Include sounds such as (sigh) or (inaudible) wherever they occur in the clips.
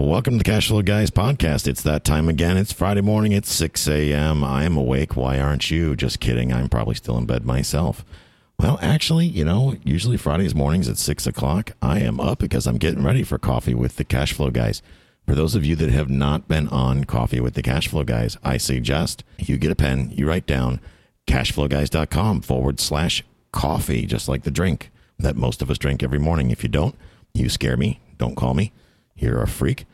Sheff. Welcome to the Cash Flow Guys podcast. It's that time again. It's Friday morning. It's 6 a.m. I am awake. Why aren't you? Just kidding. I'm probably still in bed myself. Well, actually, you know, usually Fridays mornings at 6 o'clock, I am up because I'm getting ready for coffee with the Cash Flow Guys. For those of you that have not been on Coffee with the Cash Flow Guys, I suggest you get a pen, you write down cashflowguys.com forward slash coffee, just like the drink that most of us drink every morning. If you don't, you scare me. Don't call me. You're a freak.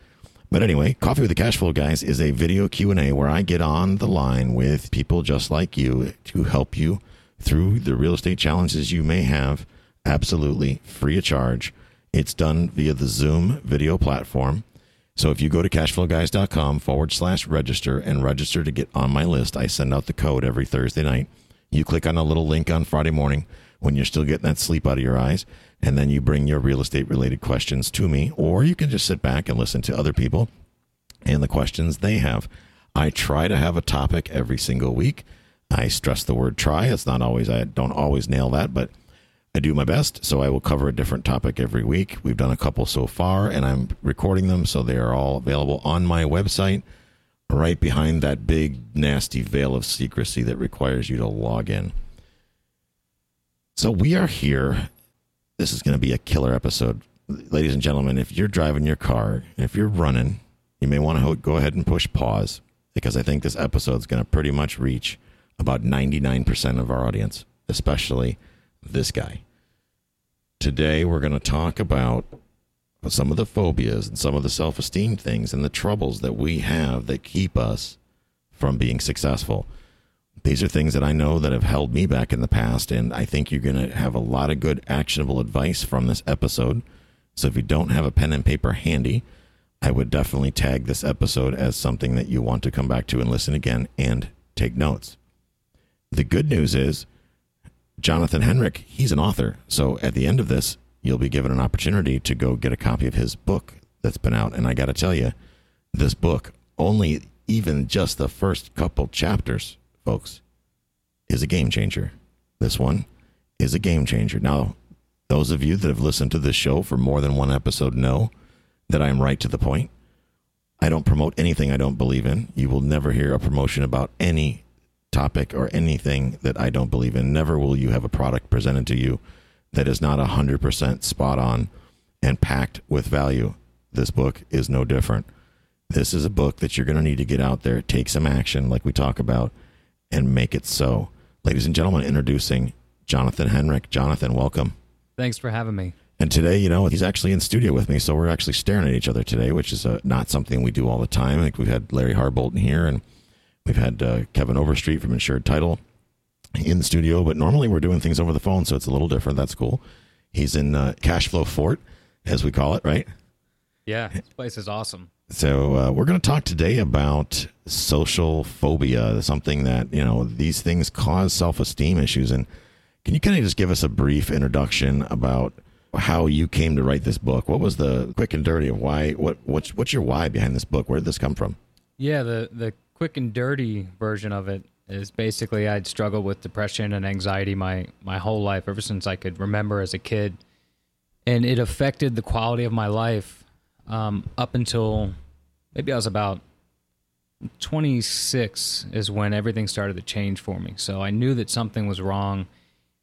But anyway, Coffee with the Cashflow Guys is a video Q&A where I get on the line with people just like you to help you through the real estate challenges you may have absolutely free of charge. It's done via the Zoom video platform. So if you go to cashflowguys.com forward slash register and register to get on my list, I send out the code every Thursday night. You click on a little link on Friday morning when you're still getting that sleep out of your eyes and then you bring your real estate related questions to me, or you can just sit back and listen to other people and the questions they have. I try to have a topic every single week. I stress the word try. It's not always, I don't always nail that, but I do my best. So I will cover a different topic every week. We've done a couple so far, and I'm recording them. So they are all available on my website, right behind that big, nasty veil of secrecy that requires you to log in. So we are here this is going to be a killer episode. Ladies and gentlemen, if you're driving your car, if you're running, you may want to go ahead and push pause because I think this episode is going to pretty much reach about 99% of our audience, especially this guy. Today, we're going to talk about some of the phobias and some of the self esteem things and the troubles that we have that keep us from being successful. These are things that I know that have held me back in the past, and I think you're going to have a lot of good actionable advice from this episode. So if you don't have a pen and paper handy, I would definitely tag this episode as something that you want to come back to and listen again and take notes. The good news is, Jonathan Henrik, he's an author. So at the end of this, you'll be given an opportunity to go get a copy of his book that's been out. And I got to tell you, this book, only even just the first couple chapters folks, is a game changer. This one is a game changer. Now, those of you that have listened to this show for more than one episode know that I am right to the point. I don't promote anything I don't believe in. You will never hear a promotion about any topic or anything that I don't believe in. Never will you have a product presented to you that is not 100% spot on and packed with value. This book is no different. This is a book that you're going to need to get out there, take some action, like we talk about, and make it so. Ladies and gentlemen, introducing Jonathan Henrik. Jonathan, welcome. Thanks for having me. And today, you know, he's actually in studio with me, so we're actually staring at each other today, which is uh, not something we do all the time. Like we've had Larry Harbolton here, and we've had uh, Kevin Overstreet from Insured Title in the studio, but normally we're doing things over the phone, so it's a little different. That's cool. He's in uh, Cash Flow Fort, as we call it, right? Yeah, this place is awesome. So uh, we're going to talk today about social phobia, something that you know these things cause self-esteem issues. And can you kind of just give us a brief introduction about how you came to write this book? What was the quick and dirty of why? What what's what's your why behind this book? Where did this come from? Yeah, the the quick and dirty version of it is basically I'd struggled with depression and anxiety my my whole life ever since I could remember as a kid, and it affected the quality of my life um, up until maybe I was about 26 is when everything started to change for me. So I knew that something was wrong.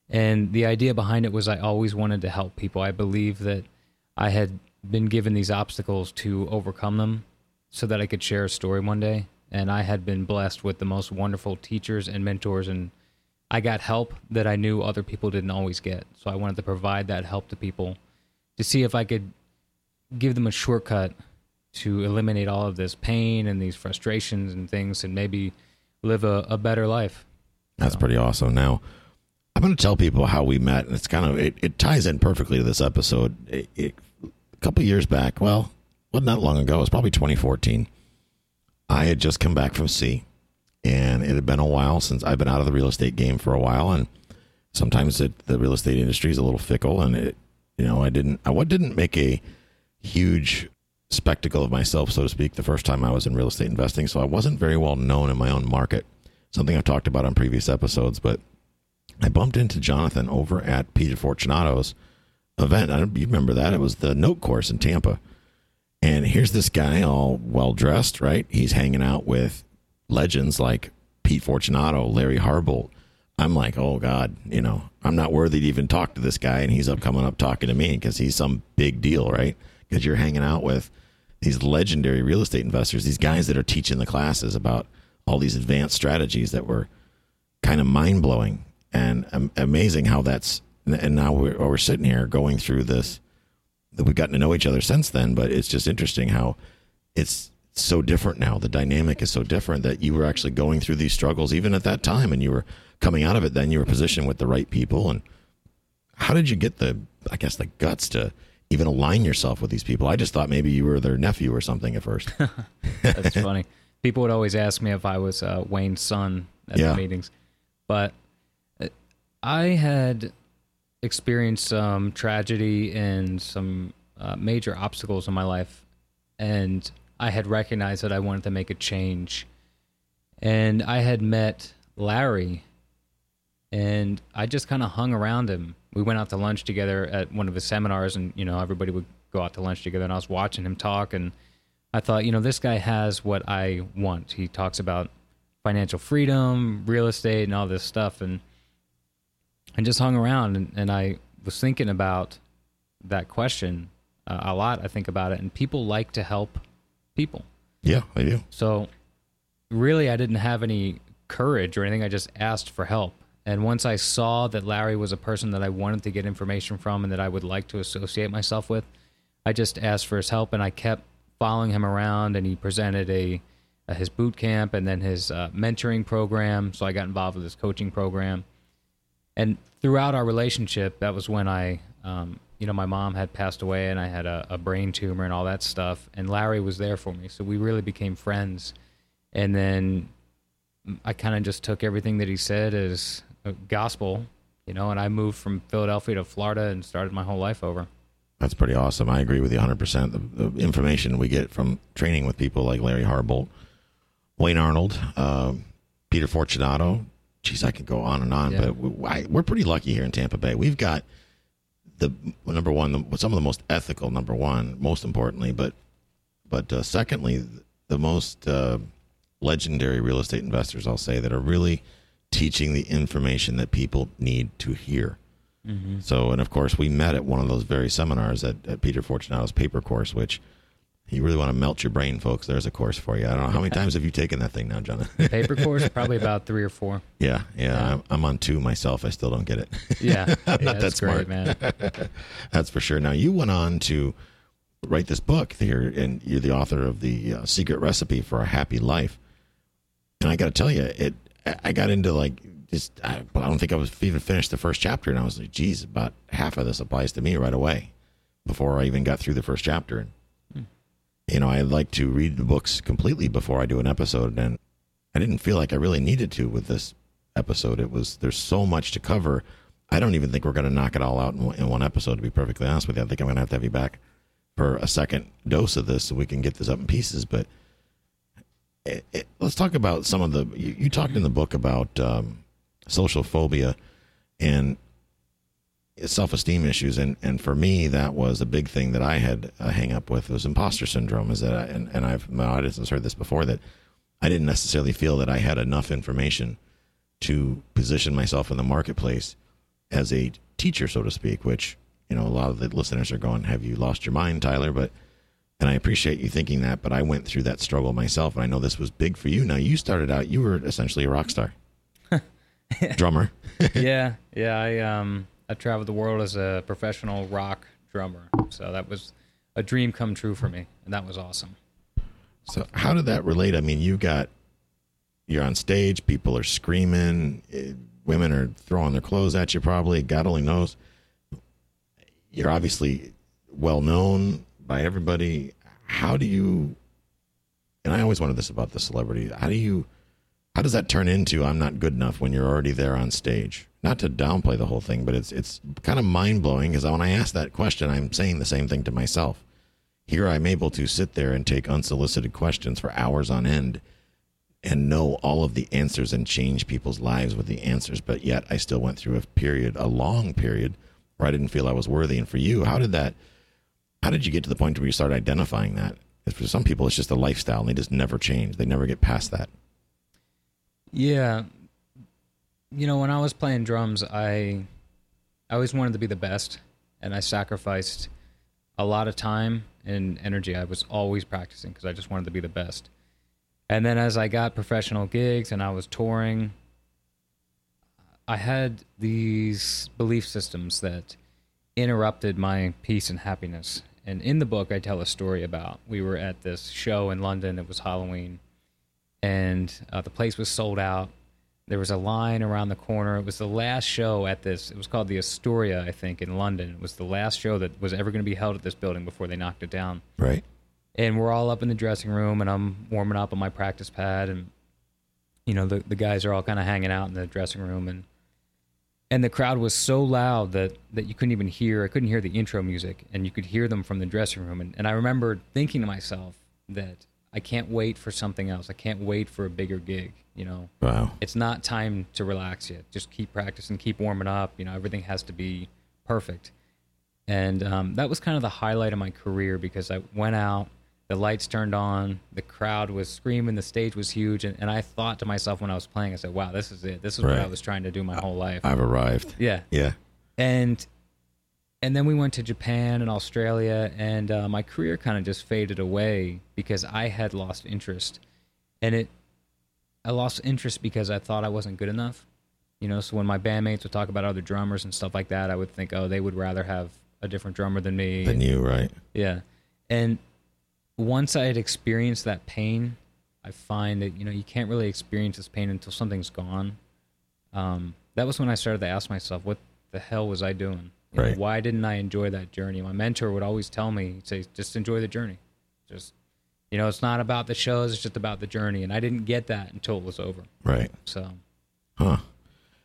And the idea behind it was I always wanted to help people. I believe that I had been given these obstacles to overcome them so that I could share a story one day. And I had been blessed with the most wonderful teachers and mentors and I got help that I knew other people didn't always get. So I wanted to provide that help to people to see if I could give them a shortcut to eliminate all of this pain and these frustrations and things and maybe live a, a better life. That's pretty awesome. Now, I'm going to tell people how we met, and it's kind of it, it ties in perfectly to this episode. It, it, a couple years back, well, wasn't that long ago. It was probably 2014. I had just come back from sea, and it had been a while since I've been out of the real estate game for a while, and sometimes it, the real estate industry is a little fickle, and it, you know, I didn't, I didn't make a huge spectacle of myself, so to speak, the first time I was in real estate investing. So I wasn't very well known in my own market. Something I've talked about on previous episodes, but I bumped into Jonathan over at Peter Fortunato's event. I don't you remember that. It was the note course in Tampa. And here's this guy all well dressed, right? He's hanging out with legends like Pete Fortunato, Larry Harbolt. I'm like, oh God, you know, I'm not worthy to even talk to this guy. And he's up coming up talking to me because he's some big deal, right? Because you're hanging out with these legendary real estate investors, these guys that are teaching the classes about all these advanced strategies that were kind of mind blowing and amazing how that's. And now we're, we're sitting here going through this. that We've gotten to know each other since then, but it's just interesting how it's so different now. The dynamic is so different that you were actually going through these struggles even at that time, and you were coming out of it. Then you were positioned with the right people. And how did you get the, I guess, the guts to even align yourself with these people. I just thought maybe you were their nephew or something at first. (laughs) That's funny. People would always ask me if I was uh, Wayne's son at Yeah. the meetings, but uh, I had experienced some tragedy and some uh, major obstacles in my life, and I had recognized that I wanted to make a change. And I had met Larry, and I just kind of hung around him. We went out to lunch together at one of his seminars, and you know everybody would go out to lunch together. And I was watching him talk, and I thought, you know, this guy has what I want. He talks about financial freedom, real estate, and all this stuff, and I just hung around, and, and I was thinking about that question uh, a lot. I think about it, and people like to help people. yeah, I do. So really, I didn't have any courage or anything. I just asked for help. And once I saw that Larry was a person that I wanted to get information from and that I would like to associate myself with, I just asked for his help and I kept following him around. And he presented a, a his boot camp and then his uh, mentoring program. So I got involved with his coaching program. And throughout our relationship, that was when I, um, you know, my mom had passed away and I had a, a brain tumor and all that stuff. And Larry was there for me. So we really became friends. And then I kind of just took everything that he said as gospel, you know, and I moved from Philadelphia to Florida and started my whole life over. That's pretty awesome. I agree with you 100%. The, the information we get from training with people like Larry Harbolt, Wayne Arnold, uh, Peter Fortunato. Geez, I could go on and on, Yeah. but we, I, we're pretty lucky here in Tampa Bay. We've got the number one, the, some of the most ethical, number one, most importantly, but but uh, secondly, the most uh, legendary real estate investors, I'll say, that are really teaching the information that people need to hear. So, and of course, we met at one of those very seminars at, at Peter Fortunato's paper course, which you really want to melt your brain, folks. There's a course for you. I don't know how many (laughs) times have you taken that thing now, John? Paper course, probably about (laughs) three or four. yeah, yeah. I'm, I'm on two myself. I still don't get it. Yeah, (laughs) I'm yeah not that smart. great, man. That's for sure. Now, you went on to write this book here, and you're the author of the uh, Secret Recipe for a Happy Life. And I got to tell you, it. I got into like just. I, I don't think I was even finished the first chapter, and I was like, "Geez, about half of this applies to me right away." Before I even got through the first chapter, and you know, I like to read the books completely before I do an episode, and I didn't feel like I really needed to with this episode. It was there's so much to cover. I don't even think we're going to knock it all out in in one episode. To be perfectly honest with you, I think I'm going to have to have you back for a second dose of this so we can get this up in pieces. But it, it, let's talk about some of the. You, you talked in the book about um, social phobia and self-esteem issues and and for me that was a big thing that I had a hang up with was imposter syndrome is that I, and and I've my audience has heard this before that I didn't necessarily feel that I had enough information to position myself in the marketplace as a teacher so to speak which you know a lot of the listeners are going have you lost your mind Tyler but and I appreciate you thinking that but I went through that struggle myself and I know this was big for you now you started out you were essentially a rock star (laughs) drummer. (laughs) yeah, yeah. I um I traveled the world as a professional rock drummer, so that was a dream come true for me, and that was awesome. So how did that relate? I mean, you got you're on stage, people are screaming, eh, women are throwing their clothes at you. Probably, God only knows. You're obviously well known by everybody. How do you? And I always wondered this about the celebrity. How do you? How does that turn into I'm not good enough when you're already there on stage? Not to downplay the whole thing, but it's it's kind of mind blowing because when I ask that question, I'm saying the same thing to myself. Here I'm able to sit there and take unsolicited questions for hours on end and know all of the answers and change people's lives with the answers. But yet I still went through a period, a long period, where I didn't feel I was worthy. And for you, how did that? How did you get to the point where you started identifying that? For some people, it's just a lifestyle, and they just never change. They never get past that. Yeah, you know, when I was playing drums, I I always wanted to be the best, and I sacrificed a lot of time and energy. I was always practicing because I just wanted to be the best. And then as I got professional gigs and I was touring, I had these belief systems that interrupted my peace and happiness. And in the book, I tell a story about we were at this show in London. It was Halloween, and uh, the place was sold out. There was a line around the corner. It was the last show at this. It was called the Astoria, I think, in London. It was the last show that was ever going to be held at this building before they knocked it down Right. and we're all up in the dressing room and I'm warming up on my practice pad and you know the the guys are all kind of hanging out in the dressing room and and the crowd was so loud that that you couldn't even hear I couldn't hear the intro music and you could hear them from the dressing room and, and I remember thinking to myself that I can't wait for something else I can't wait for a bigger gig you know Wow. it's not time to relax yet. Just keep practicing, keep warming up. You know, everything has to be perfect. And um, that was kind of the highlight of my career because I went out, the lights turned on, the crowd was screaming, the stage was huge, and, and I thought to myself when I was playing, I said, "Wow, this is it. This is what I was trying to do my whole life." I've arrived. yeah, Yeah. and and then we went to Japan and Australia, and uh, my career kind of just faded away because I had lost interest, and it I lost interest because I thought I wasn't good enough, you know. So when my bandmates would talk about other drummers and stuff like that, I would think, oh, they would rather have a different drummer than me. Than you, right? Yeah. And once I had experienced that pain, I find that, you know, you can't really experience this pain until something's gone. Um, that was when I started to ask myself, what the hell was I doing? You know, why didn't I enjoy that journey? My mentor would always tell me, say, just enjoy the journey. Just, you know, it's not about the shows, it's just about the journey. And I didn't get that until it was over. Right. So, Huh.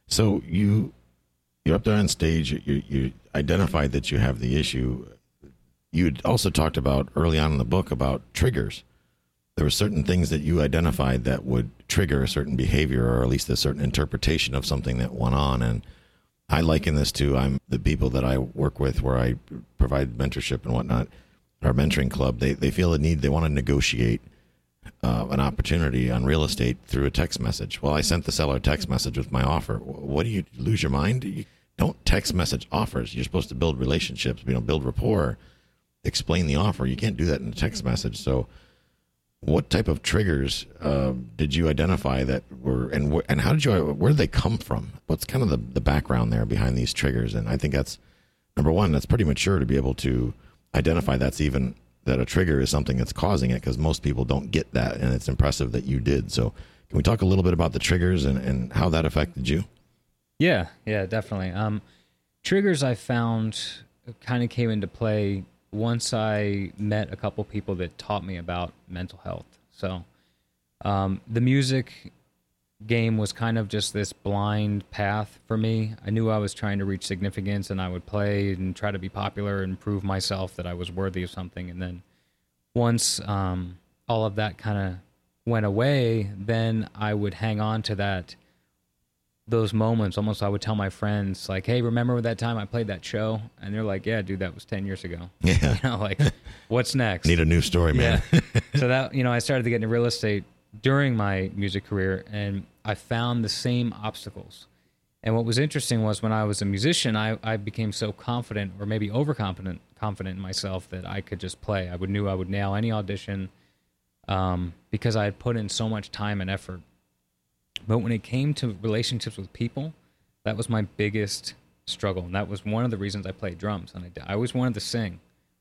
So you you're up there on stage. You you identified that you have the issue. You also talked about early on in the book about triggers. There were certain things that you identified that would trigger a certain behavior, or at least a certain interpretation of something that went on. And I liken this to I'm the people that I work with, where I provide mentorship and whatnot. Our mentoring club, they they feel a need. They want to negotiate uh, an opportunity on real estate through a text message. Well, I sent the seller a text message with my offer. What do you lose your mind? You don't text message offers. You're supposed to build relationships, you know, build rapport, explain the offer. You can't do that in a text message. So, what type of triggers uh, did you identify that were, and wh- and how did you, where did they come from? What's kind of the, the background there behind these triggers? And I think that's number one. That's pretty mature to be able to identify that's even that a trigger is something that's causing it because most people don't get that and it's impressive that you did so can we talk a little bit about the triggers and, and how that affected you Yeah, yeah, definitely. Um, triggers I found kind of came into play once I met a couple people that taught me about mental health. So, um, the music game was kind of just this blind path for me. I knew I was trying to reach significance and I would play and try to be popular and prove myself that I was worthy of something. And then once um, all of that kind of went away, then I would hang on to that those moments almost i would tell my friends like hey remember that time i played that show? And they're like yeah dude that was 10 years ago. Yeah. (laughs) You know like (laughs) what's next? Need a new story man. Yeah. (laughs) So that you know i started to get into real estate during my music career and i found the same obstacles. And what was interesting was when i was a musician i, I became so confident or maybe overconfident confident in myself that i could just play. I would knew i would nail any audition um, because i had put in so much time and effort But when it came to relationships with people, that was my biggest struggle. And that was one of the reasons I played drums. And I, I always wanted to sing,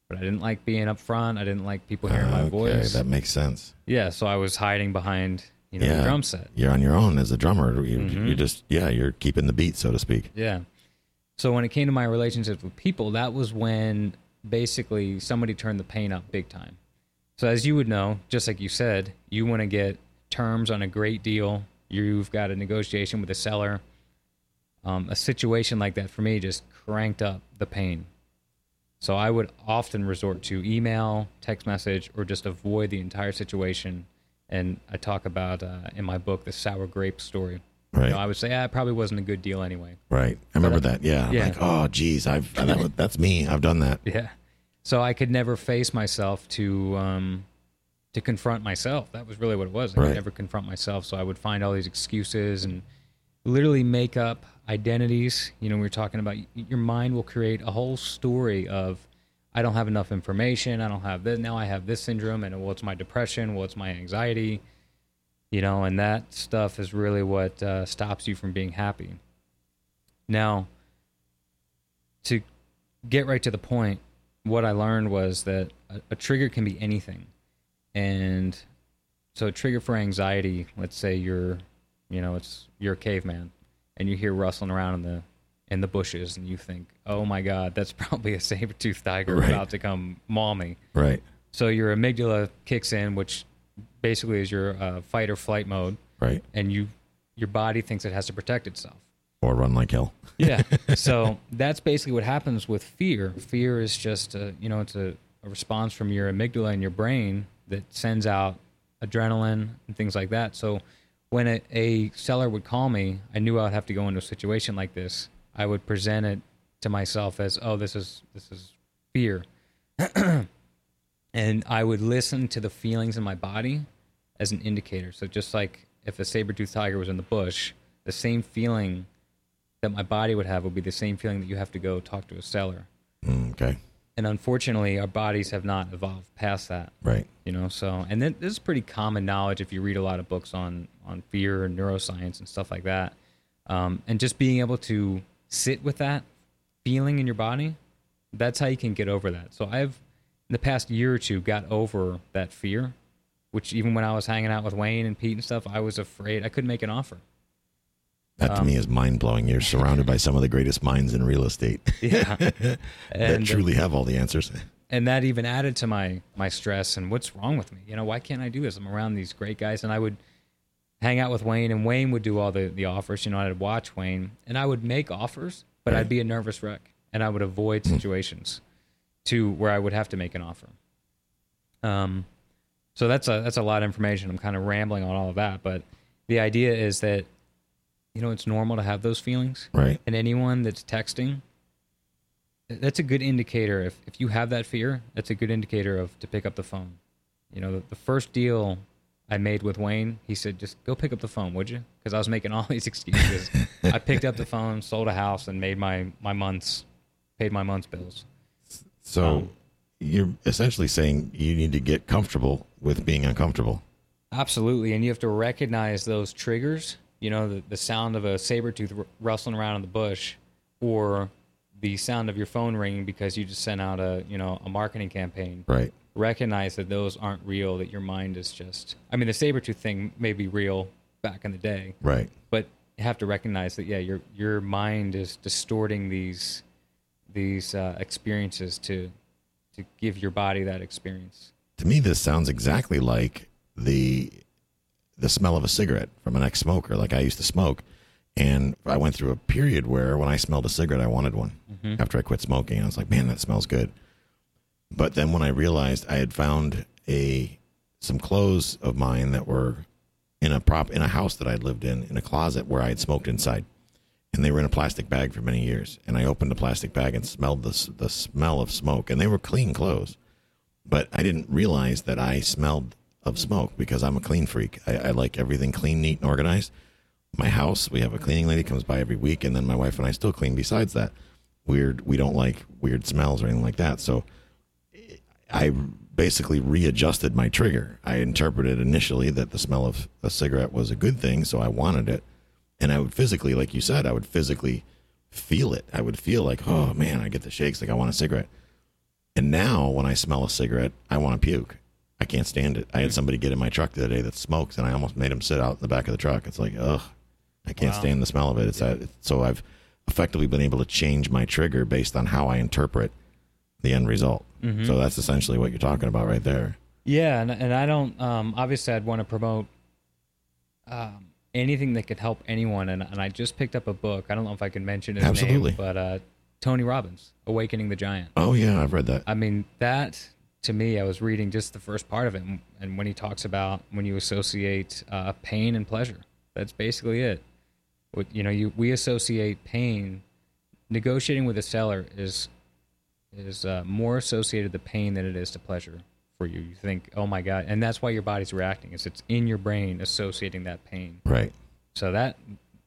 but I didn't like being up front. I didn't like people hearing my Okay, voice. that makes sense. yeah, so I was hiding behind, you know, yeah, the drum set. You're on your own as a drummer. You, Mhm. you just yeah, you're keeping the beat, so to speak. Yeah. So when it came to my relationships with people, that was when basically somebody turned the pain up big time. So as you would know, just like you said, you want to get terms on a great deal. You've got a negotiation with a seller. Um, a situation like that for me just cranked up the pain. So I would often resort to email, text message, or just avoid the entire situation. And I talk about uh, in my book the sour grape story. Right. You know, I would say ah, it probably wasn't a good deal anyway. Right. I remember that. Yeah. Yeah. Like, oh, geez, I've that, was- that's me. I've done that. Yeah. So I could never face myself to um, to confront myself. That was really what it was. I Right. could never confront myself. So I would find all these excuses and literally make up identities. You know, we were talking about your mind will create a whole story of I don't have enough information. I don't have this. Now I have this syndrome, and well, it's my depression. Well, it's my anxiety. You know, and that stuff is really what uh, stops you from being happy. Now, to get right to the point, what I learned was that a, a trigger can be anything. And so a trigger for anxiety, let's say you're, you know, it's you're a caveman and you hear rustling around in the in the bushes and you think, "Oh my god, that's (laughs) probably a saber-toothed tiger Right. about to come maul me." Right. So your amygdala kicks in, which basically is your uh, fight or flight mode, Right. and you your body thinks it has to protect itself. Or run like hell. (laughs) Yeah. (laughs) so that's basically what happens with fear. Fear is just a, you know, it's a, a response from your amygdala and your brain that sends out adrenaline and things like that. So when a, a seller would call me, I knew I would have to go into a situation like this. I would present it to myself as, oh, this is this is fear. (clears throat) and I would listen to the feelings in my body as an indicator. So just like if a saber-toothed tiger was in the bush, the same feeling that my body would have would be the same feeling that you have to go talk to a seller. Mm, okay. And unfortunately, our bodies have not evolved past that. Right. You know, so and then this is pretty common knowledge if you read a lot of books on on fear and neuroscience and stuff like that. Um, and just being able to sit with that feeling in your body, that's how you can get over that. So I've in the past year or two got over that fear, which even when I was hanging out with Wayne and Pete and stuff, I was afraid I couldn't make an offer. That to Um, me is mind blowing. You're surrounded by some of the greatest minds in real estate. (laughs) Yeah, (laughs) that and uh, truly have all the answers. and that even added to my my stress and what's wrong with me? You know why can't i do this? I'm around these great guys. And i would hang out with wayne and wayne would do all the the offers. You know i'd watch wayne and i would make offers but Right. i'd be a nervous wreck and i would avoid situations to where i would have to make an offer. Um so that's a that's a lot of information. I'm kind of rambling on all of that but the idea is that you know it's normal to have those feelings Right. and anyone that's texting that's a good indicator if, if you have that fear that's a good indicator of to pick up the phone you know the, the first deal i made with wayne he said just go pick up the phone would you because i was making all (laughs) these excuses i picked up the phone sold a house and made my my months paid my month's bills So Um, you're essentially saying you need to get comfortable with being uncomfortable. Absolutely, and you have to recognize those triggers. You know, the, the sound of a saber tooth r- rustling around in the bush, or the sound of your phone ringing because you just sent out a you know a marketing campaign. Right. Recognize that those aren't real. That your mind is just. I mean, the saber tooth thing may be real back in the day, Right. but you have to recognize that yeah, your your mind is distorting these these uh, experiences to to give your body that experience. To me, this sounds exactly like the the smell of a cigarette from an ex-smoker. Like I used to smoke, and I went through a period where when I smelled a cigarette, I wanted one. Mm-hmm. After I quit smoking, I was like, "Man, that smells good." But then when I realized I had found a some clothes of mine that were in a prop in a house that I'd lived in in a closet where I had smoked inside, and they were in a plastic bag for many years. And I opened the plastic bag and smelled the the smell of smoke, and they were clean clothes but I didn't realize that I smelled of smoke because I'm a clean freak. I, I like everything clean, neat, and organized. My house, we have a cleaning lady comes by every week, and then my wife and I still clean. Besides that, weird, we don't like weird smells or anything like that. So I basically readjusted my trigger. I interpreted initially that the smell of a cigarette was a good thing, so I wanted it. And I would physically, like you said, I would physically feel it. I would feel like, oh man, I get the shakes, like I want a cigarette. And now when I smell a cigarette, I want to puke. I can't stand it. I had somebody get in my truck the other day that smokes, and I almost made him sit out in the back of the truck. It's like, ugh, I can't Wow. stand the smell of it. It's that, so I've effectively been able to change my trigger based on how I interpret the end result. So that's essentially what you're talking about right there. Yeah, and, and I don't. Um, obviously, I'd want to promote um, anything that could help anyone. And, and I just picked up a book. I don't know if I can mention his Absolutely. name, but uh, Tony Robbins, "Awakening the Giant." Oh yeah, I've read that. I mean, that to me, I was reading just the first part of it, and, and when he talks about when you associate uh, pain and pleasure, that's basically it. You know, you we associate pain. Negotiating with a seller is is uh, more associated to pain than it is to pleasure for you. You think, oh my god, and that's why your body's reacting. Is it's in your brain associating that pain. Right. So that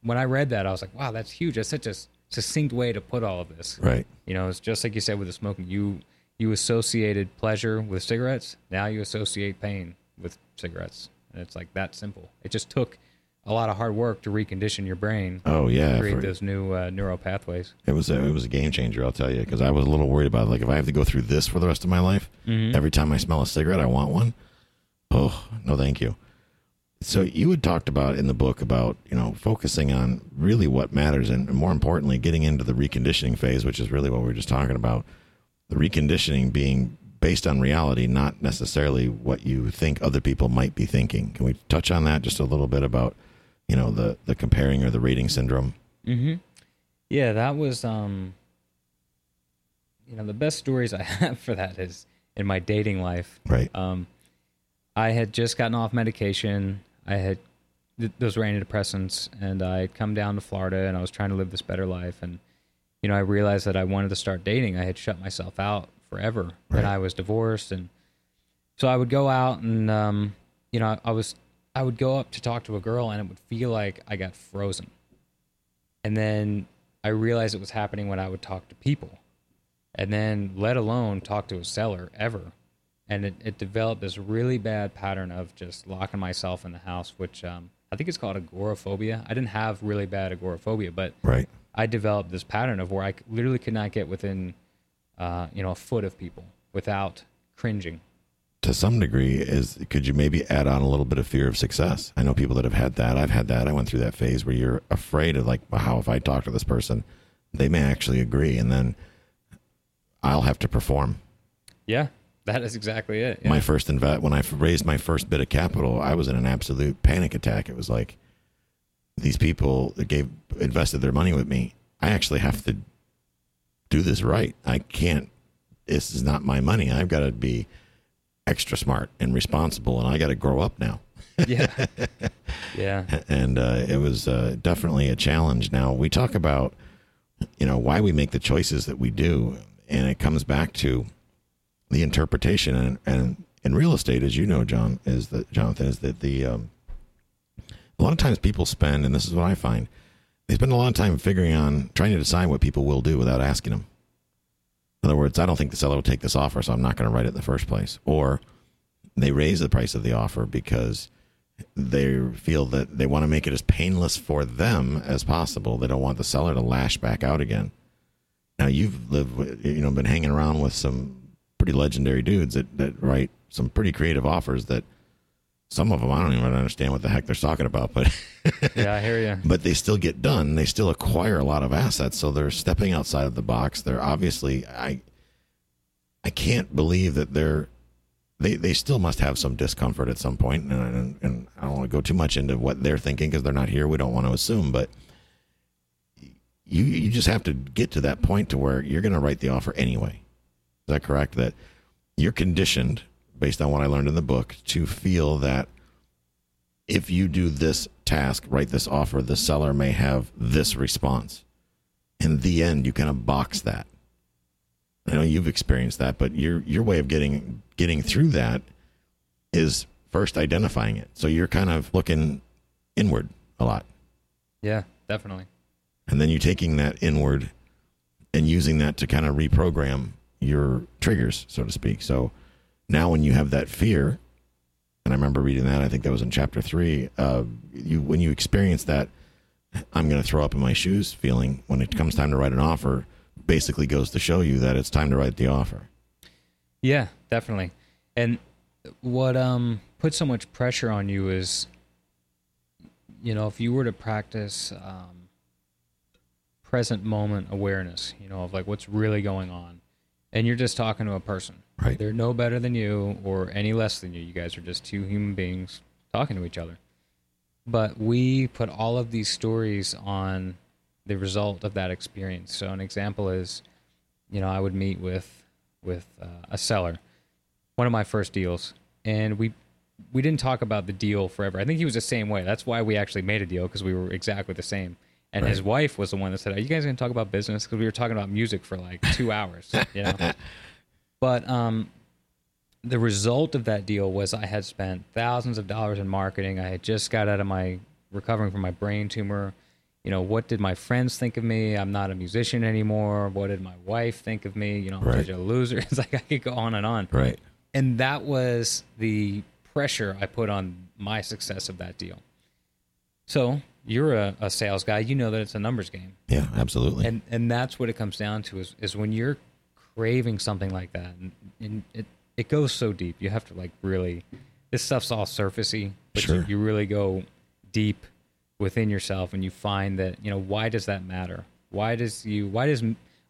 when I read that, I was like, wow, that's huge. That's such a succinct way to put all of this. Right. You know, it's just like you said with the smoking. You you associated pleasure with cigarettes. Now you associate pain with cigarettes, and it's like that simple. It just took a lot of hard work to recondition your brain, Oh yeah. create for- those new uh, neural pathways. It was a, it was a game changer, I'll tell you, because I was a little worried about it. like if I have to go through this for the rest of my life, every time I smell a cigarette, I want one. Oh no, thank you. So you had talked about in the book about you know focusing on really what matters, and more importantly, getting into the reconditioning phase, which is really what we were just talking about. The reconditioning being based on reality, not necessarily what you think other people might be thinking. Can we touch on that just a little bit about you know the the comparing or the rating syndrome? Mm-hmm. Yeah, that was um you know, the best stories I (laughs) have for that is in my dating life. Right. Um I had just gotten off medication. I had th- those were antidepressants and I had come down to Florida and I was trying to live this better life and you know, I realized that I wanted to start dating. I had shut myself out forever. Right. And I was divorced and so I would go out and um you know, I, I was I would go up to talk to a girl and it would feel like I got frozen. And then I realized it was happening when I would talk to people. And then let alone talk to a seller ever. And it, it developed this really bad pattern of just locking myself in the house, which um, I think it's called agoraphobia. I didn't have really bad agoraphobia, but Right. I developed this pattern of where I literally could not get within, uh, you know, a foot of people without cringing. to some degree is could you maybe add on a little bit of fear of success? I know people that have had that. I've had that. I went through that phase where you're afraid of like well, how if i talk to this person they may actually agree and then i'll have to perform. Yeah, that is exactly it. my first invest when I raised my first bit of capital i was in an absolute panic attack. It was like these people that gave invested their money with me i actually have to do this right i can't this is not my money i've got to be extra smart and responsible and i got to grow up now yeah, (laughs) yeah. and uh, it was uh, definitely a challenge. Now we talk about, you know, why we make the choices that we do, and it comes back to the interpretation. And, and in real estate, as you know, John, is that Jonathan is that the um, a lot of times people spend, and this is what I find, they spend a lot of time figuring on trying to decide what people will do without asking them. In other words, I don't think the seller will take this offer, so I'm not going to write it in the first place. Or they raise the price of the offer because they feel that they want to make it as painless for them as possible. They don't want the seller to lash back out again. Now you've lived, you know, been hanging around with some pretty legendary dudes that, that write some pretty creative offers that some of them I don't even understand what the heck they're talking about, but (laughs) Yeah, I hear you. but they still get done. They still acquire a lot of assets, so they're stepping outside of the box. They're obviously I I can't believe that they're they they still must have some discomfort at some point, and and, and I don't want to go too much into what they're thinking because they're not here. We don't want to assume, but you you just have to get to that point to where you're going to write the offer anyway. Is that correct? That you're conditioned based on what I learned in the book to feel that if you do this task, write this offer, the seller may have this response. In the end, you kind of box that. I know you've experienced that, but your your way of getting getting through that is first identifying it. So you're kind of looking inward a lot. Yeah, definitely. And then you're taking that inward and using that to kind of reprogram your triggers, so to speak. So now when you have that fear, and I remember reading that, I think that was in chapter three. Uh, you when you experience that, I'm going to throw up in my shoes feeling when it comes time to write an offer, basically goes to show you that it's time to write the offer. Yeah, definitely. And what um puts so much pressure on you is, you know, if you were to practice um, present moment awareness, you know, of like what's really going on, and you're just talking to a person, Right. They're no better than you or any less than you. You guys are just two human beings talking to each other. But we put all of these stories on the result of that experience. So an example is, you know, I would meet with with uh, a seller, one of my first deals, and we we didn't talk about the deal forever. I think he was the same way. That's why we actually made a deal because we were exactly the same. And his wife was the one that said, "Are you guys going to talk about business?" Because we were talking about music for like two hours. You know. (laughs) But um, the result of that deal was I had spent thousands of dollars in marketing. I had just got out of my recovering from my brain tumor. You know, what did my friends think of me? I'm not a musician anymore. What did my wife think of me? You know, I'm Right. such a loser. (laughs) It's like I could go on and on. Right. And that was the pressure I put on my success of that deal. So you're a, a sales guy. You know that it's a numbers game Yeah, absolutely. and and that's what it comes down to is is when you're craving something like that and, and it it goes so deep you have to like really this stuff's all surfacey but Sure. you, you really go deep within yourself and you find that you know why does that matter why does you why does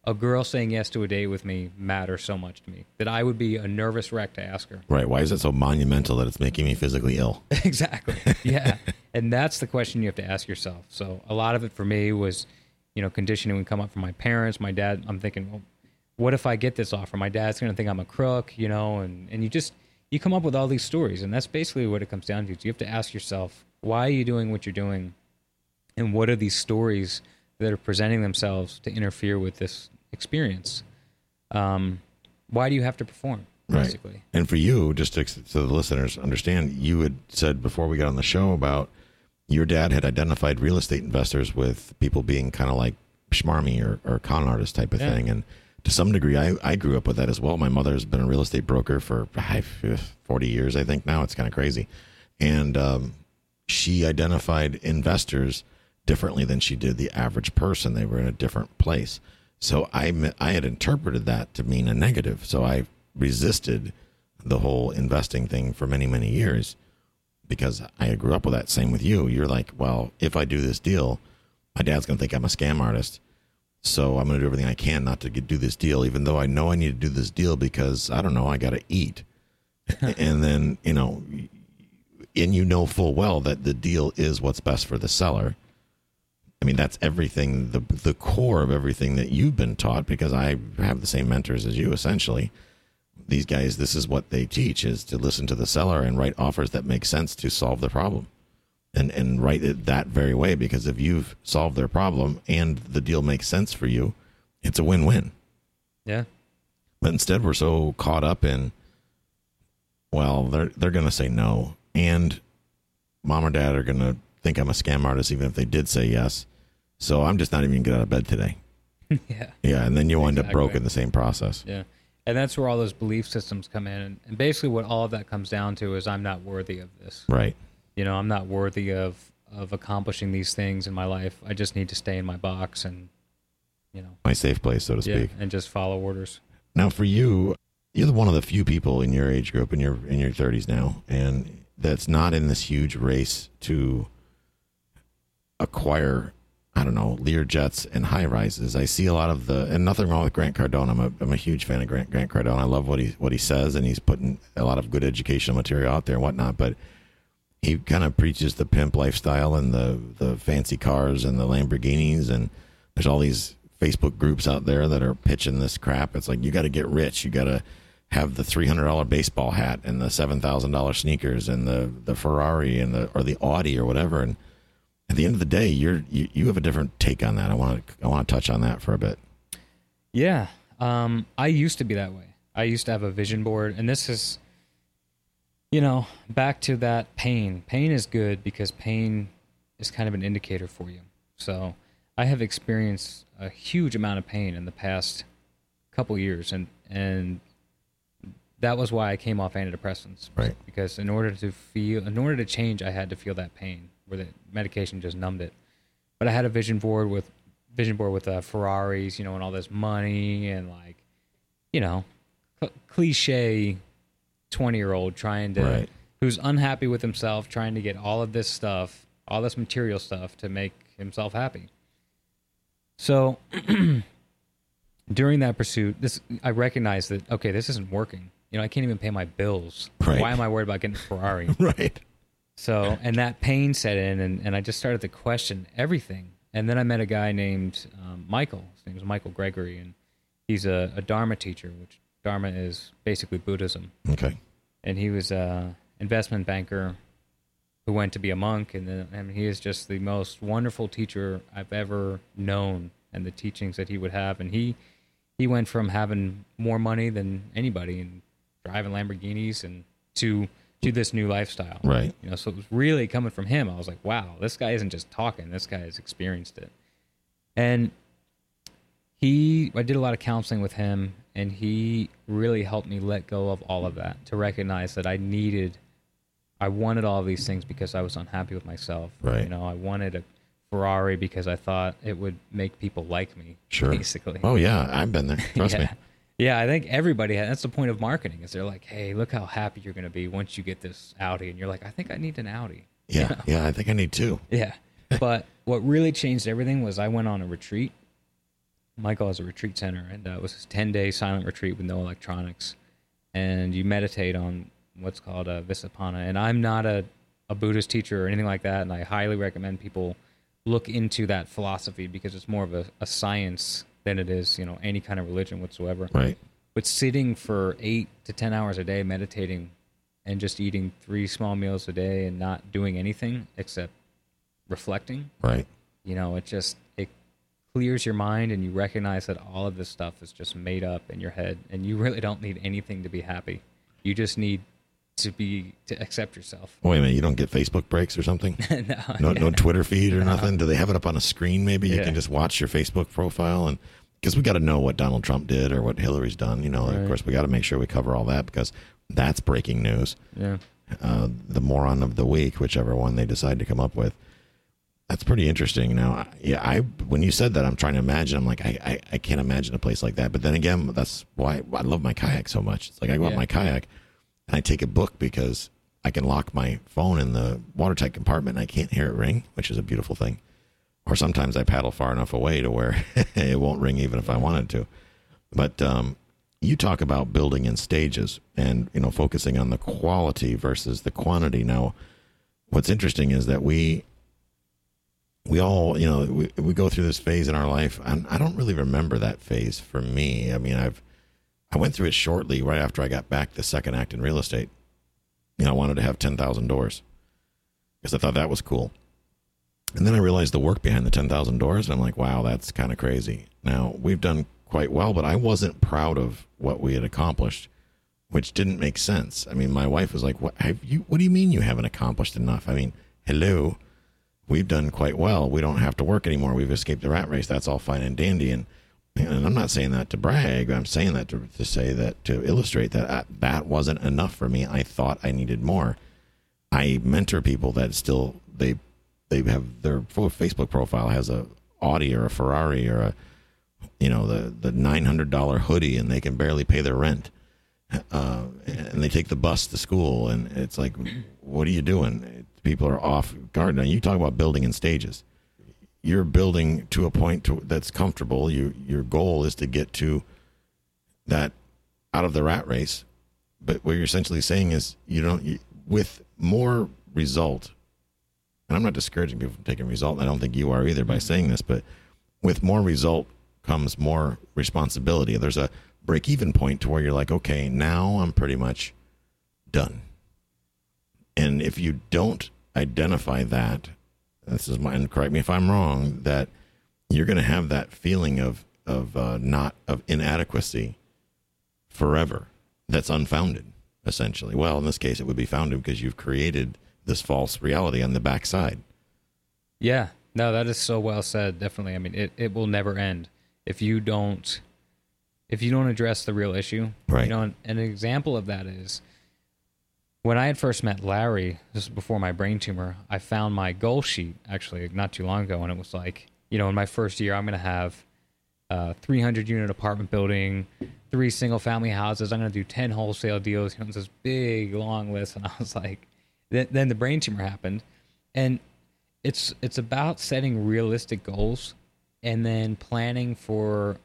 a girl saying yes to a date with me matter so much to me that i would be a nervous wreck to ask her right. Why is it so monumental that it's making me physically ill? (laughs) exactly. Yeah. (laughs) and that's the question you have to ask yourself. So a lot of it for me was, you know, conditioning would come up from my parents. My dad, I'm thinking, well, what if I get this offer? My dad's going to think I'm a crook, you know, and, and you just, you come up with all these stories. And that's basically what it comes down to. So you have to ask yourself, why are you doing what you're doing? And what are these stories that are presenting themselves to interfere with this experience? Um, why do you have to perform, basically? Right. And for you, just to, so the listeners understand, you had said before we got on the show about your dad had identified real estate investors with people being kind of like schmarmy or, or con artist type of Yeah. thing. And to some degree, I, I grew up with that as well. My mother's been a real estate broker for ah, 40 years, I think now. It's kind of crazy. And um, she identified investors differently than she did the average person. They were in a different place. So I I had interpreted that to mean a negative. So I resisted the whole investing thing for many many years because I grew up with that. Same with you. You're like, well, if I do this deal, my dad's gonna think I'm a scam artist. So I'm gonna do everything I can not to get, do this deal, even though I know I need to do this deal because I don't know I got to eat. (laughs) and then you know, and you know full well that the deal is what's best for the seller. I mean, that's everything, the the core of everything that you've been taught because I have the same mentors as you essentially. These guys, this is what they teach is to listen to the seller and write offers that make sense to solve the problem. And and write it that very way because if you've solved their problem and the deal makes sense for you, it's a win-win. Yeah. But instead, we're so caught up in, well, they're they're going to say no, and mom or dad are going to think I'm a scam artist, even if they did say yes. So I'm just not even going to get out of bed today. (laughs) Yeah. Yeah, and then you wind up Exactly. broke in the same process. Yeah. And that's where all those belief systems come in. And basically, what all of that comes down to is I'm not worthy of this. Right. You know, I'm not worthy of, of accomplishing these things in my life. I just need to stay in my box and, you know, My safe place, so to yeah, speak. and just follow orders. Now, for you, you're the one of the few people in your age group, in your in your 30s now, and that's not in this huge race to acquire. I don't know Lear jets and high rises. I see a lot of the, and nothing wrong with Grant Cardone. I'm a, I'm a huge fan of Grant Grant Cardone. I love what he what he says, and he's putting a lot of good educational material out there and whatnot. But he kind of preaches the pimp lifestyle and the the fancy cars and the Lamborghinis and there's all these Facebook groups out there that are pitching this crap. It's like you got to get rich, you got to have the three hundred dollar baseball hat and the seven thousand dollar sneakers and the the Ferrari and the or the Audi or whatever. And at the end of the day, you're you, you have a different take on that. I want to I want to touch on that for a bit. Yeah. Um, I used to be that way. I used to have a vision board, and this is, you know, back to that pain. Pain is good because pain is kind of an indicator for you. So I have experienced a huge amount of pain in the past couple years, and and that was why I came off antidepressants. Right. Because in order to feel, in order to change, I had to feel that pain where the medication just numbed it. But I had a vision board with vision board with uh, Ferraris, you know, and all this money and like, you know, cl- cliche twenty year old trying to Right. who's unhappy with himself, trying to get all of this stuff, all this material stuff to make himself happy. So (clears throat) during that pursuit, this I recognized that okay, this isn't working. You know, I can't even pay my bills. Right. Why am I worried about getting a Ferrari? (laughs) Right. So, and that pain set in, and, and I just started to question everything. And then I met a guy named um, Michael. His name is Michael Gregory, and he's a, a Dharma teacher, which Dharma is basically Buddhism. Okay. And he was a investment banker who went to be a monk, and then I mean, he is just the most wonderful teacher I've ever known, and the teachings that he would have. And he he went from having more money than anybody and driving Lamborghinis and to to this new lifestyle. Right. You know, so it was really coming from him. I was like, wow, this guy isn't just talking. This guy has experienced it. And he, I did a lot of counseling with him, and he really helped me let go of all of that to recognize that I needed, I wanted all of these things because I was unhappy with myself. Right. You know, I wanted a Ferrari because I thought it would make people like me. Sure. Basically. Oh yeah, I've been there. (laughs) Trust yeah. me. Yeah, I think everybody has, that's the point of marketing is they're like, hey, look how happy you're going to be once you get this Audi. And you're like, I think I need an Audi. Yeah. (laughs) Yeah. I think I need two. Yeah. but what really changed everything was I went on a retreat. Michael has a retreat center, and uh, it was a 10 day silent retreat with no electronics. And you meditate on what's called a Vipassana. And I'm not a, a Buddhist teacher or anything like that. And I highly recommend people look into that philosophy because it's more of a, a science than it is, you know, any kind of religion whatsoever. Right. But sitting for eight to 10 hours a day meditating and just eating three small meals a day and not doing anything except reflecting Right. you know it just clears your mind and you recognize that all of this stuff is just made up in your head and you really don't need anything to be happy you just need to be to accept yourself Wait a minute. You don't get Facebook breaks or something? (laughs) no, No, no Twitter feed or nothing. Do they have it up on a screen? Maybe you Yeah. can just watch your Facebook profile and because we got to know what Donald Trump did or what Hillary's done. You know, of course, we got to make sure we cover all that because that's breaking news. yeah uh, the moron of the week, whichever one they decide to come up with. That's pretty interesting. Now, yeah, I when you said that, I'm trying to imagine. I'm like, I, I, I can't imagine a place like that. But then again, that's why I love my kayak so much. It's like I go Yeah. my kayak and I take a book because I can lock my phone in the watertight compartment and I can't hear it ring, which is a beautiful thing. Or sometimes I paddle far enough away to where (laughs) it won't ring even if I wanted to. But um, you talk about building in stages and you know focusing on the quality versus the quantity. Now, what's interesting is that we we all you know we, we go through this phase in our life, and I don't really remember that phase for me. I mean, I've I went through it shortly right after I got back the second act in real estate. You know, I wanted to have ten thousand doors because I thought that was cool. And then I realized the work behind the 10,000 doors. And I'm like, wow, that's kind of crazy. Now, we've done quite well, but I wasn't proud of what we had accomplished, which didn't make sense. I mean, my wife was like, what, have you, what do you mean you haven't accomplished enough? I mean, hello, we've done quite well. We don't have to work anymore. We've escaped the rat race. That's all fine and dandy. And, and I'm not saying that to brag. I'm saying that to, to say that, to illustrate that uh, that wasn't enough for me. I thought I needed more. I mentor people that still they they have their Facebook profile has a Audi or a Ferrari or a you know the the nine hundred dollar hoodie and they can barely pay their rent, uh, and they take the bus to school and it's like, what are you doing? People are off guard. Now you talk about building in stages. You're building to a point to, that's comfortable. You your goal is to get to that out of the rat race. But what you're essentially saying is you don't you, with more result and I'm not discouraging people from taking result. I don't think you are either by saying this, but with more result comes more responsibility. There's a break even point to where you're like, okay, now I'm pretty much done. And if you don't identify that, this is my, and correct me if I'm wrong, that you're going to have that feeling of, of uh, not, of inadequacy forever that's unfounded, essentially. Well, in this case, it would be founded because you've created this false reality on the backside. Yeah, no, that is so well said. Definitely. I mean, it, it will never end if you don't if you don't address the real issue, Right. You know, and an example of that is when I had first met Larry. This was before my brain tumor. I found my goal sheet actually not too long ago, and it was like, you know, in my first year, I'm going to have uh, a 300 unit apartment building, three single family houses. I'm going to do 10 wholesale deals. You know, it's this big long list, and I was like, then, then the brain tumor happened, and it's it's about setting realistic goals and then planning for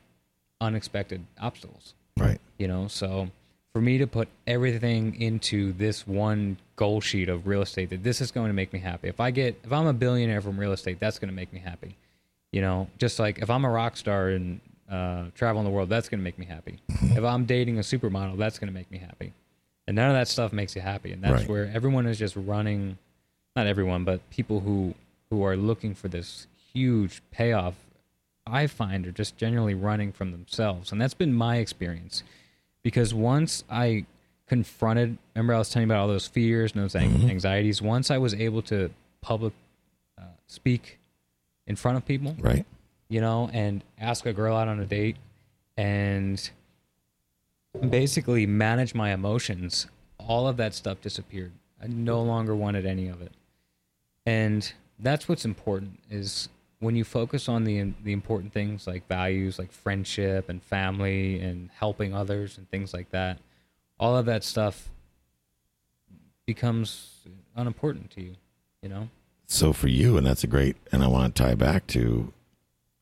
unexpected obstacles Right. you know so for me to put everything into this one goal sheet of real estate that this is going to make me happy if i get if i'm a billionaire from real estate that's going to make me happy you know just like if i'm a rock star and uh, traveling the world that's going to make me happy if i'm dating a supermodel that's going to make me happy and none of that stuff makes you happy and that's Right. where everyone is just running not everyone but people who who are looking for this huge payoff I find are just generally running from themselves. And that's been my experience. Because once I confronted, remember I was telling you about all those fears and those an- anxieties. Once I was able to public uh, speak in front of people, Right. you know, and ask a girl out on a date and basically manage my emotions, all of that stuff disappeared. I no longer wanted any of it. And that's what's important is when you focus on the the important things like values like friendship and family and helping others and things like that, all of that stuff becomes unimportant to you, you know? So for you, and that's a great, and I want to tie back to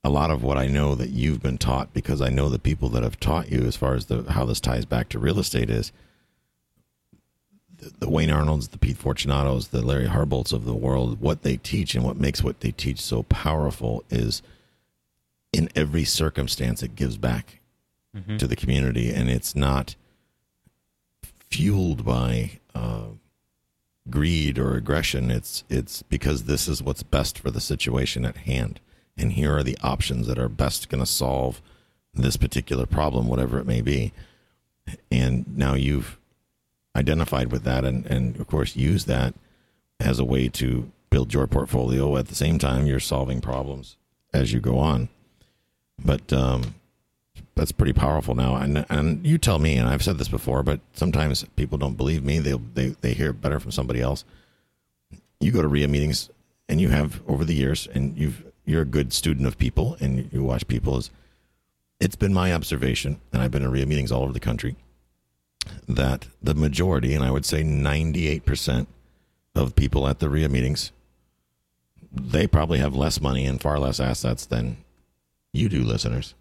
a lot of what I know that you've been taught because I know the people that have taught you as far as the how this ties back to real estate is the, Wayne Arnolds, the Pete Fortunatos, the Larry Harbolts of the world. What they teach and what makes what they teach so powerful is in every circumstance it gives back to the community, and it's not fueled by. Uh, greed or aggression. It's it's because this is what's best for the situation at hand, and here are the options that are best going to solve this particular problem, whatever it may be. And now you've identified with that, and and of course use that as a way to build your portfolio. At the same time, you're solving problems as you go on. But um, that's pretty powerful now. And and you tell me, and I've said this before, but sometimes people don't believe me. They they they hear better from somebody else. You go to RIA meetings, and you have over the years, and you've you're a good student of people, and you watch people. Is it's been my observation, and I've been to RIA meetings all over the country, that the majority, and I would say ninety eight percent of people at the RIA meetings, they probably have less money and far less assets than you do, listeners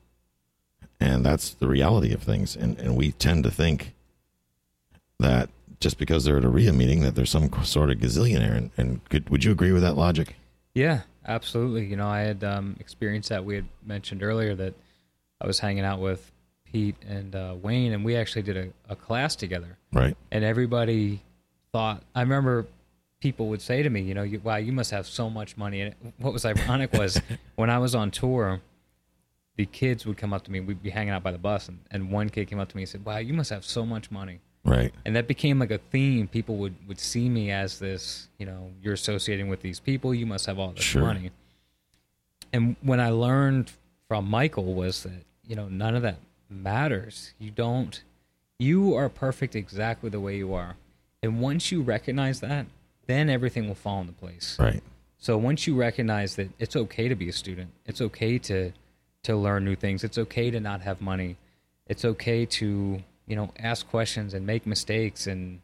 and that's the reality of things and and we tend to think that just because they're at a RIA meeting that there's some sort of gazillionaire and, and could, would you agree with that logic Yeah, absolutely. You know, I had um, experienced that. We had mentioned earlier that I was hanging out with Pete and uh, Wayne, and we actually did a, a class together. right And everybody thought, I remember people would say to me, you know, you, wow, you must have so much money. And what was ironic (laughs) was when I was on tour, the kids would come up to me. We'd be hanging out by the bus, and, and one kid came up to me and said, wow, you must have so much money right and that became like a theme people would would see me as this you know you're associating with these people you must have all this Sure. money and when i learned from michael was that you know none of that matters you don't you are perfect exactly the way you are and once you recognize that then everything will fall into place right so once you recognize that it's okay to be a student, it's okay to to learn new things. It's okay to not have money. It's okay to, you know, ask questions and make mistakes and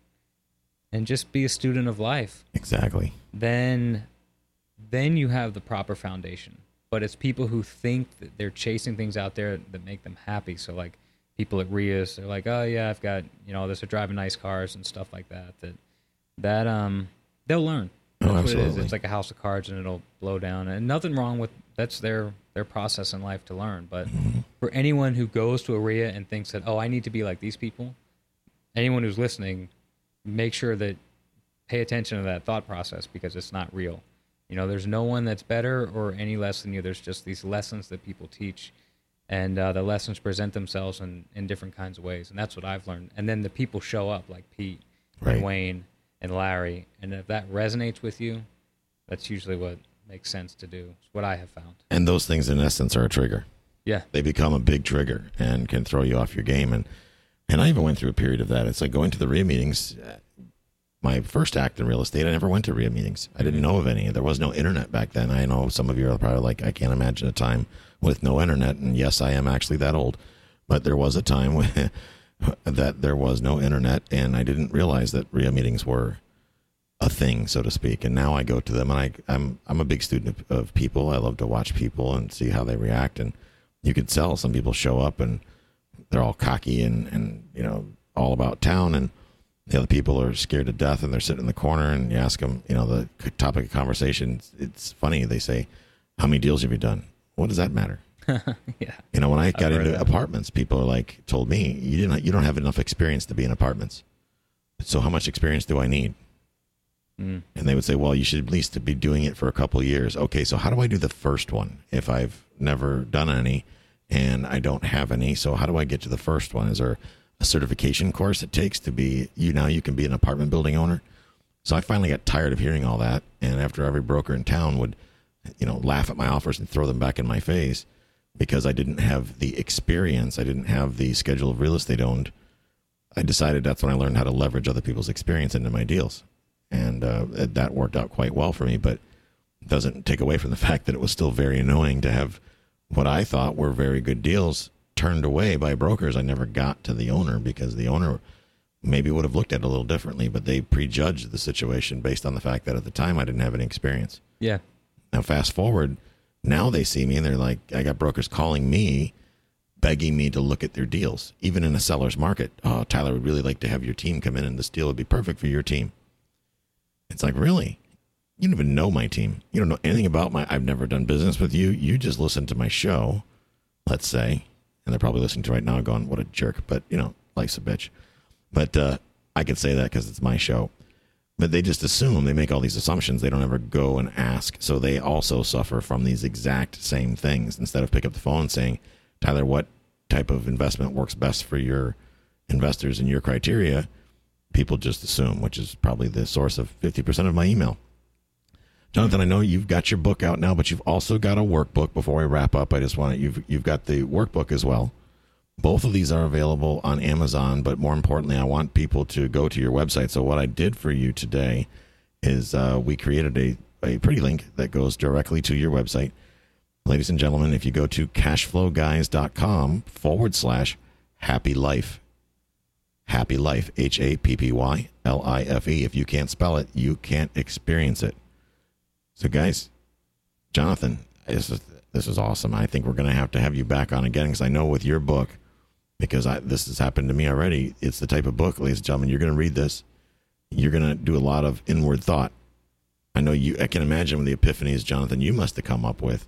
and just be a student of life. exactly Then then you have the proper foundation. But it's people who think that they're chasing things out there that make them happy. So like people at Rias, they're like, "Oh yeah, I've got, you know, this are driving nice cars and stuff like that." That that um they'll learn. Oh, That's what it is. absolutely. It's like a house of cards and it'll blow down. And nothing wrong with that's their their process in life to learn. But (laughs) for anyone who goes to a RIA and thinks that, oh, I need to be like these people, anyone who's listening, make sure that pay attention to that thought process because it's not real. You know, there's no one that's better or any less than you. There's just these lessons that people teach, and uh, the lessons present themselves in, in different kinds of ways. And that's what I've learned. And then the people show up like Pete Right. and Wayne and Larry. And if that resonates with you, that's usually what makes sense to do. It's what I have found. and those things in essence are a trigger Yeah. They become a big trigger and can throw you off your game. And and I even went through a period of that. It's like going to the RIA meetings. My first act in real estate, I never went to RIA meetings. I didn't mm-hmm. know of any. There was no internet back then. I know some of you are probably like, I can't imagine a time with no internet. And yes, I am actually that old. But there was a time (laughs) when, that there was no internet, and I didn't realize that RIA meetings were a thing, so to speak. And now I go to them, and I, I'm I'm a big student of, of people. I love to watch people and see how they react. And you can tell some people show up and they're all cocky and and you know all about town, and the other people are scared to death, and they're sitting in the corner. And you ask them, you know, the topic of conversation. It's funny. They say, "How many deals have you done?" What does that matter? (laughs) yeah. You know, when I got into that. apartments, people are like told me you didn't you don't have enough experience to be in apartments. So how much experience do I need? Mm. And they would say, well, you should at least be doing it for a couple of years. Okay, so how do I do the first one if I've never done any and I don't have any? So how do I get to the first one? Is there a certification course it takes to be you now you can be an apartment building owner? So I finally got tired of hearing all that, and after every broker in town would, you know, laugh at my offers and throw them back in my face because I didn't have the experience, I didn't have the schedule of real estate owned. I decided that's when I learned how to leverage other people's experience into my deals, and uh, that worked out quite well for me. But doesn't take away from the (laughs) fact that it was still very annoying to have what I thought were very good deals turned away by brokers. I never got to the owner because the owner maybe would have looked at it a little differently, but they prejudged the situation based on the fact that at the time I didn't have any experience. Yeah. Now, fast forward, now they see me and they're like, I got brokers calling me, begging me to look at their deals, even in a seller's market. Oh, Tyler would really like to have your team come in and this deal would be perfect for your team. It's like, really? You don't even know my team. You don't know anything about my, I've never done business with you. You just listen to my show, let's say. And they're probably listening to right now going, what a jerk. But, you know, life's a bitch. But uh, I could say that because it's my show but they just assume they make all these assumptions they don't ever go and ask so they also suffer from these exact same things instead of pick up the phone saying tyler what type of investment works best for your investors and your criteria people just assume which is probably the source of 50% of my email jonathan i know you've got your book out now but you've also got a workbook before we wrap up i just want to you've, you've got the workbook as well both of these are available on Amazon, but more importantly, I want people to go to your website. So, what I did for you today is uh, we created a, a pretty link that goes directly to your website. Ladies and gentlemen, if you go to cashflowguys.com forward slash happy life, happy life, H A P P Y L I F E. If you can't spell it, you can't experience it. So, guys, Jonathan, this is, this is awesome. I think we're going to have to have you back on again because I know with your book, because I, this has happened to me already. It's the type of book, ladies and gentlemen, you're going to read this. You're going to do a lot of inward thought. I know you, I can imagine with the epiphanies, Jonathan, you must have come up with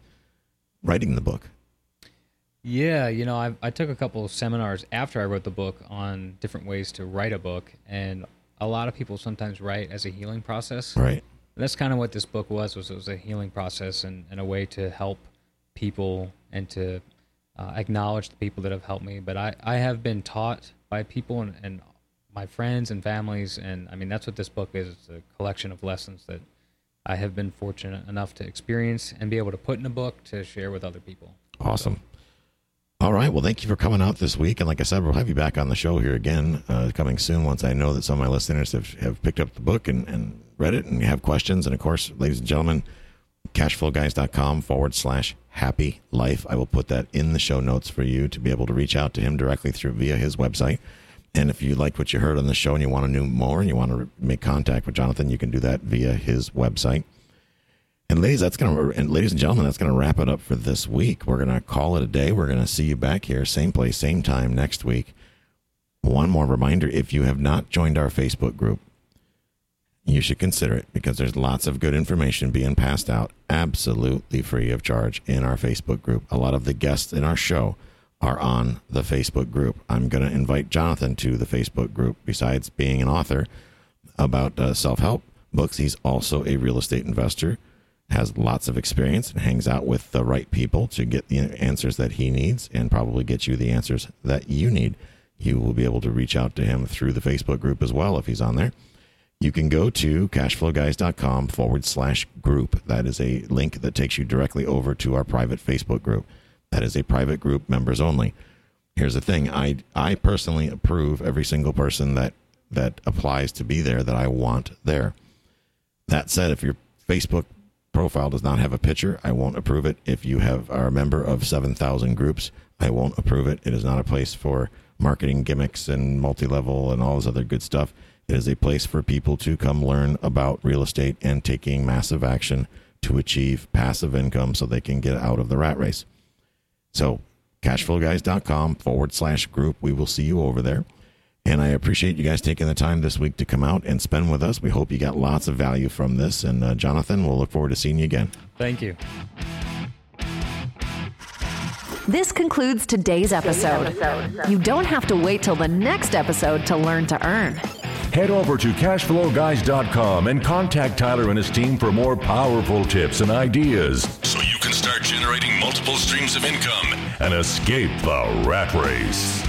writing the book. Yeah, you know, I, I took a couple of seminars after I wrote the book on different ways to write a book, and a lot of people sometimes write as a healing process. Right. That's kind of what this book was. Was it was a healing process and, and a way to help people and to uh, acknowledge the people that have helped me. But I, I have been taught by people and, and my friends and families, and I mean that's what this book is. It's a collection of lessons that I have been fortunate enough to experience and be able to put in a book to share with other people. Awesome. All right. Well, thank you for coming out this week. And like I said, we'll have you back on the show here again uh, coming soon once I know that some of my listeners have, have picked up the book and, and read it and have questions. And of course, ladies and gentlemen, cashflowguys.com forward slash happy life. I will put that in the show notes for you to be able to reach out to him directly through via his website. And if you liked what you heard on the show and you want to know more and you want to make contact with Jonathan, you can do that via his website. And ladies, that's gonna and ladies and gentlemen, that's gonna wrap it up for this week. We're gonna call it a day. We're gonna see you back here, same place, same time next week. One more reminder: if you have not joined our Facebook group, you should consider it because there's lots of good information being passed out absolutely free of charge in our Facebook group. A lot of the guests in our show are on the Facebook group. I'm to invite Jonathan to the Facebook group. Besides being an author about uh, self help books, he's also a real estate investor, has lots of experience, and hangs out with the right people to get the answers that he needs and probably get you the answers that you need. You will be able to reach out to him through the Facebook group as well if he's on there you can go to cashflowguys.com forward slash group. That is a link that takes you directly over to our private Facebook group. That is a private group, members only. Here's the thing: I I personally approve every single person that that applies to be there that I want there. That said, if your Facebook profile does not have a picture, I won't approve it. If you have are a member of seven thousand groups, I won't approve it. It is not a place for marketing gimmicks and multi-level and all this other good stuff. It is a place for people to come learn about real estate and taking massive action to achieve passive income so they can get out of the rat race. So, cashflowguys.com forward slash group. We will see you over there. And I appreciate you guys taking the time this week to come out and spend with us. We hope you got lots of value from this. And uh, Jonathan, we'll look forward to seeing you again. Thank you. This concludes today's episode. You don't have to wait till the next episode to learn to earn. Head over to cashflowguys.com and contact Tyler and his team for more powerful tips and ideas so you can start generating multiple streams of income and escape the rat race.